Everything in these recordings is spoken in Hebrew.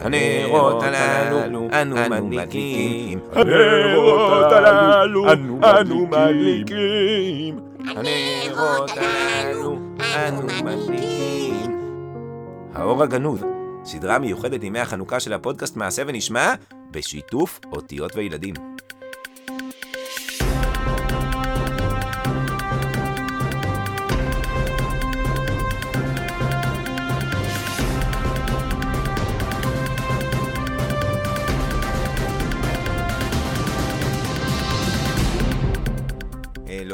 הנרות הללו אנו מדליקים. הנרות הללו אנו מדליקים. הנרות הללו אנו מדליקים. האור הגנוז, סדרה מיוחדת ימי החנוכה של הפודקאסט מעשה ונשמע, בשיתוף אותיות וילדים.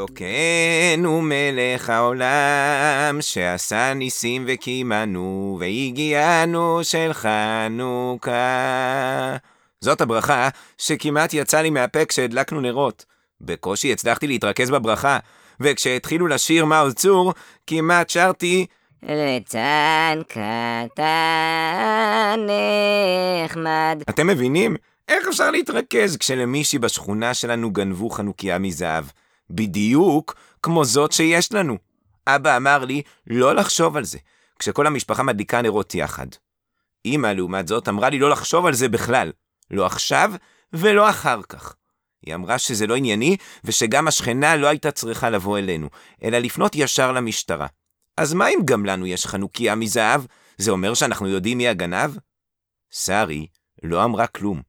אלוקינו מלך העולם, שעשה ניסים וקיימנו, והגיענו של חנוכה. זאת הברכה שכמעט יצא לי מהפה כשהדלקנו נרות. בקושי הצלחתי להתרכז בברכה, וכשהתחילו לשיר מעוז צור, כמעט שרתי ליצן קטן נחמד. אתם מבינים? איך אפשר להתרכז כשלמישהי בשכונה שלנו גנבו חנוכיה מזהב? בדיוק כמו זאת שיש לנו. אבא אמר לי לא לחשוב על זה, כשכל המשפחה מדליקה נרות יחד. אמא, לעומת זאת, אמרה לי לא לחשוב על זה בכלל. לא עכשיו ולא אחר כך. היא אמרה שזה לא ענייני, ושגם השכנה לא הייתה צריכה לבוא אלינו, אלא לפנות ישר למשטרה. אז מה אם גם לנו יש חנוכיה מזהב? זה אומר שאנחנו יודעים מי הגנב? שרי לא אמרה כלום.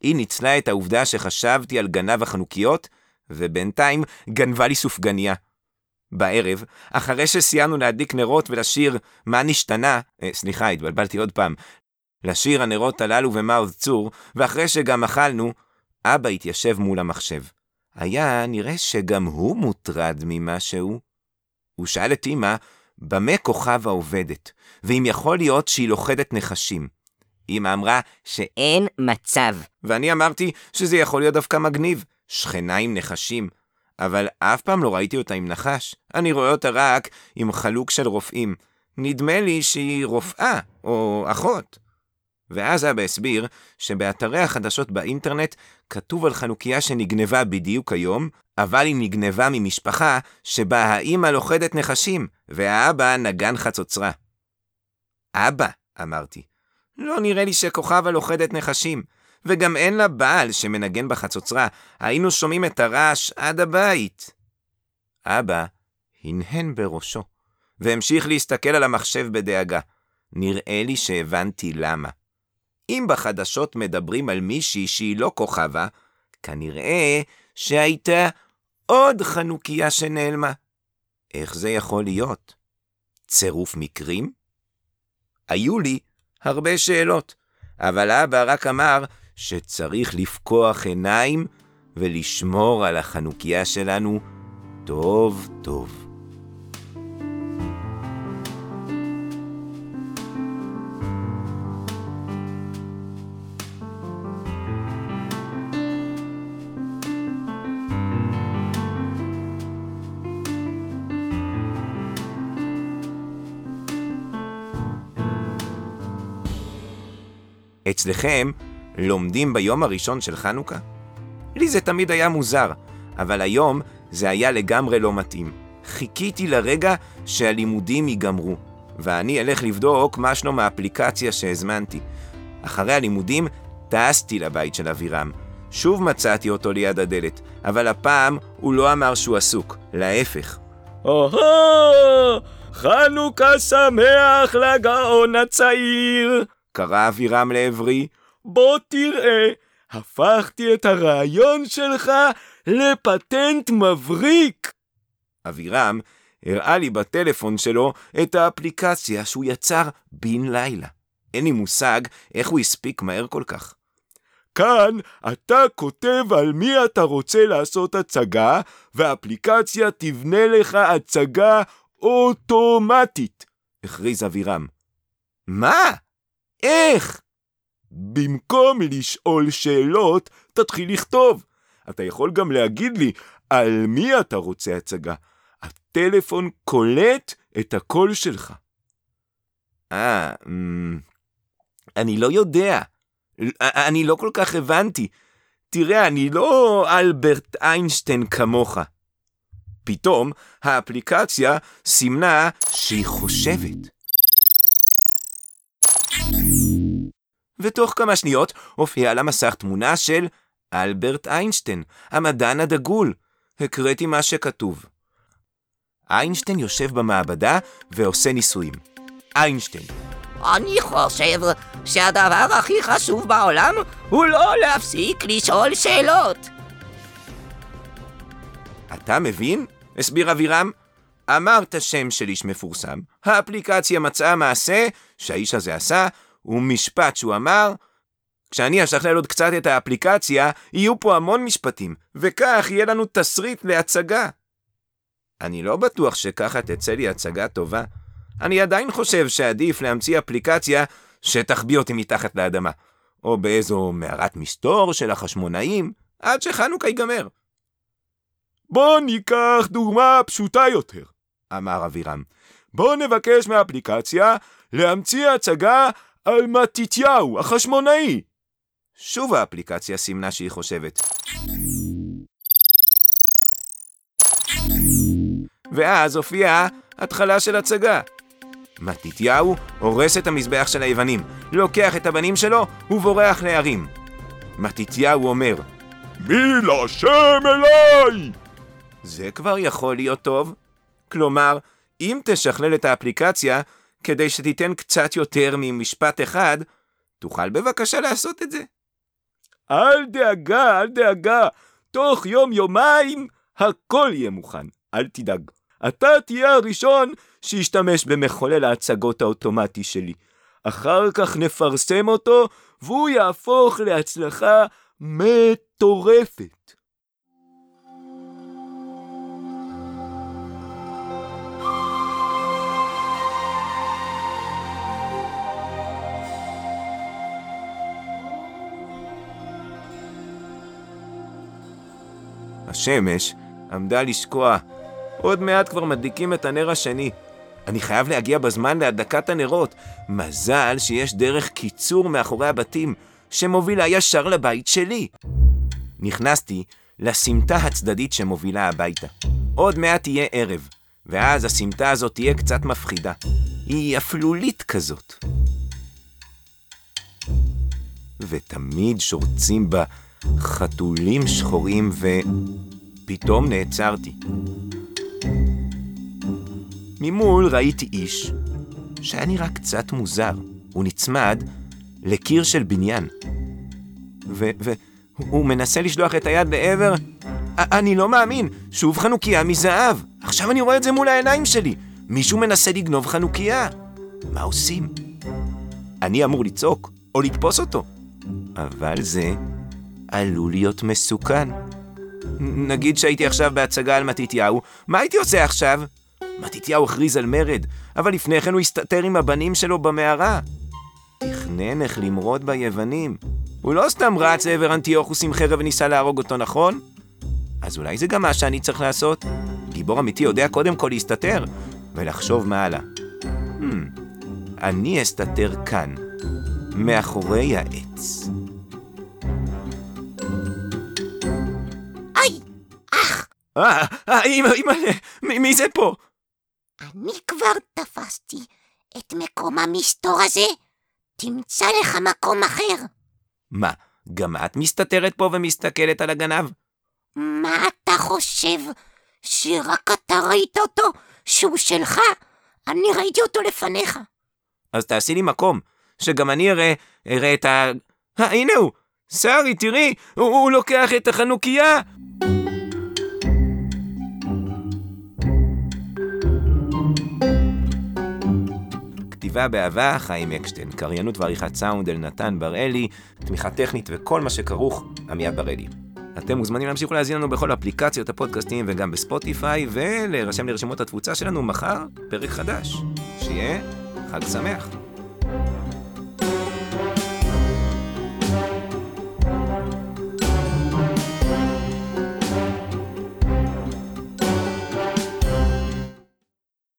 היא ניצלה את העובדה שחשבתי על גנב החנוכיות, ובינתיים גנבה לי סופגניה. בערב, אחרי שסיימנו להדליק נרות ולשיר "מה נשתנה", אה, סליחה, התבלבלתי עוד פעם, לשיר הנרות הללו ומעוז צור, ואחרי שגם אכלנו, אבא התיישב מול המחשב. היה נראה שגם הוא מוטרד ממשהו. הוא שאל את אמא, במה כוכבה עובדת, ואם יכול להיות שהיא לוכדת נחשים. אמא אמרה ש... אין מצב. ואני אמרתי שזה יכול להיות דווקא מגניב, שכנה עם נחשים. אבל אף פעם לא ראיתי אותה עם נחש. אני רואה אותה רק עם חלוק של רופאים. נדמה לי שהיא רופאה, או אחות. ואז אבא הסביר שבאתרי החדשות באינטרנט כתוב על חנוכיה שנגנבה בדיוק היום, אבל היא נגנבה ממשפחה שבה האימא לוכדת נחשים, והאבא נגן חצוצרה. אבא, אמרתי, לא נראה לי שכוכבה לוכדת נחשים, וגם אין לה בעל שמנגן בחצוצרה, היינו שומעים את הרעש עד הבית. אבא הנהן בראשו, והמשיך להסתכל על המחשב בדאגה. נראה לי שהבנתי למה. אם בחדשות מדברים על מישהי שהיא לא כוכבה, כנראה שהייתה עוד חנוכיה שנעלמה. איך זה יכול להיות? צירוף מקרים? היו לי הרבה שאלות, אבל אבא רק אמר שצריך לפקוח עיניים ולשמור על החנוכיה שלנו טוב טוב. אצלכם לומדים ביום הראשון של חנוכה? לי זה תמיד היה מוזר, אבל היום זה היה לגמרי לא מתאים. חיכיתי לרגע שהלימודים ייגמרו, ואני אלך לבדוק מה שלום האפליקציה שהזמנתי. אחרי הלימודים טסתי לבית של אבירם. שוב מצאתי אותו ליד הדלת, אבל הפעם הוא לא אמר שהוא עסוק, להפך. אוהו! חנוכה שמח לגאון הצעיר! קרא אבירם לעברי, בוא תראה, הפכתי את הרעיון שלך לפטנט מבריק! אבירם הראה לי בטלפון שלו את האפליקציה שהוא יצר בן לילה. אין לי מושג איך הוא הספיק מהר כל כך. כאן אתה כותב על מי אתה רוצה לעשות הצגה, והאפליקציה תבנה לך הצגה אוטומטית, הכריז אבירם. מה? איך? במקום לשאול שאלות, תתחיל לכתוב. אתה יכול גם להגיד לי על מי אתה רוצה הצגה. הטלפון קולט את הקול שלך. אה, אמ, אני לא יודע. אני לא כל כך הבנתי. תראה, אני לא אלברט איינשטיין כמוך. פתאום האפליקציה סימנה שהיא חושבת. ותוך כמה שניות הופיעה על המסך תמונה של אלברט איינשטיין, המדען הדגול. הקראתי מה שכתוב. איינשטיין יושב במעבדה ועושה ניסויים. איינשטיין, אני חושב שהדבר הכי חשוב בעולם הוא לא להפסיק לשאול שאלות. אתה מבין? הסביר אבירם. אמרת שם של איש מפורסם, האפליקציה מצאה מעשה שהאיש הזה עשה, ומשפט שהוא אמר, כשאני אשכלל עוד קצת את האפליקציה, יהיו פה המון משפטים, וכך יהיה לנו תסריט להצגה. אני לא בטוח שככה תצא לי הצגה טובה. אני עדיין חושב שעדיף להמציא אפליקציה שתחביא אותי מתחת לאדמה, או באיזו מערת מסתור של החשמונאים, עד שחנוכה ייגמר. בוא ניקח דוגמה פשוטה יותר. אמר אבירם. בוא נבקש מהאפליקציה להמציא הצגה על מתתיהו, החשמונאי. שוב האפליקציה סימנה שהיא חושבת. ואז הופיעה התחלה של הצגה. מתתיהו הורס את המזבח של היוונים, לוקח את הבנים שלו ובורח להרים. מתתיהו אומר, מי להשם אליי? זה כבר יכול להיות טוב. כלומר, אם תשכלל את האפליקציה כדי שתיתן קצת יותר ממשפט אחד, תוכל בבקשה לעשות את זה. אל דאגה, אל דאגה. תוך יום-יומיים הכל יהיה מוכן. אל תדאג. אתה תהיה הראשון שישתמש במחולל ההצגות האוטומטי שלי. אחר כך נפרסם אותו, והוא יהפוך להצלחה מטורפת. השמש עמדה לשקוע. עוד מעט כבר מדליקים את הנר השני. אני חייב להגיע בזמן להדלקת הנרות. מזל שיש דרך קיצור מאחורי הבתים, שמובילה ישר לבית שלי. נכנסתי לסמטה הצדדית שמובילה הביתה. עוד מעט יהיה ערב, ואז הסמטה הזאת תהיה קצת מפחידה. היא אפלולית כזאת. ותמיד שורצים בה חתולים שחורים ו... פתאום נעצרתי. ממול ראיתי איש שהיה נראה קצת מוזר. הוא נצמד לקיר של בניין. והוא מנסה לשלוח את היד לעבר... אני לא מאמין, שוב חנוכיה מזהב. עכשיו אני רואה את זה מול העיניים שלי. מישהו מנסה לגנוב חנוכיה. מה עושים? אני אמור לצעוק או לתפוס אותו. אבל זה עלול להיות מסוכן. נגיד שהייתי עכשיו בהצגה על מתתיהו, מה הייתי עושה עכשיו? מתתיהו הכריז על מרד, אבל לפני כן הוא הסתתר עם הבנים שלו במערה. תכנן איך למרוד ביוונים. הוא לא סתם רץ לעבר אנטיוכוס עם חרב וניסה להרוג אותו, נכון? אז אולי זה גם מה שאני צריך לעשות? גיבור אמיתי יודע קודם כל להסתתר, ולחשוב מה הלאה. Hmm, אני אסתתר כאן, מאחורי העץ. אה, אה, אמא, מי, מי זה פה? אני כבר תפסתי את מקום המסתור הזה. תמצא לך מקום אחר. מה, גם את מסתתרת פה ומסתכלת על הגנב? מה אתה חושב? שרק אתה ראית אותו? שהוא שלך? אני ראיתי אותו לפניך. אז תעשי לי מקום, שגם אני אראה, אראה את ה... אה, הנה הוא! שרי, תראי, הוא, הוא לוקח את החנוכיה! כתיבה באהבה, חיים אקשטיין, קריינות ועריכת סאונד אלנתן בראלי, תמיכה טכנית וכל מה שכרוך, עמיעד בראלי. אתם מוזמנים להמשיך ולהזין לנו בכל אפליקציות הפודקאסטים וגם בספוטיפיי, ולהירשם לרשימות התפוצה שלנו מחר, פרק חדש. שיהיה חג שמח.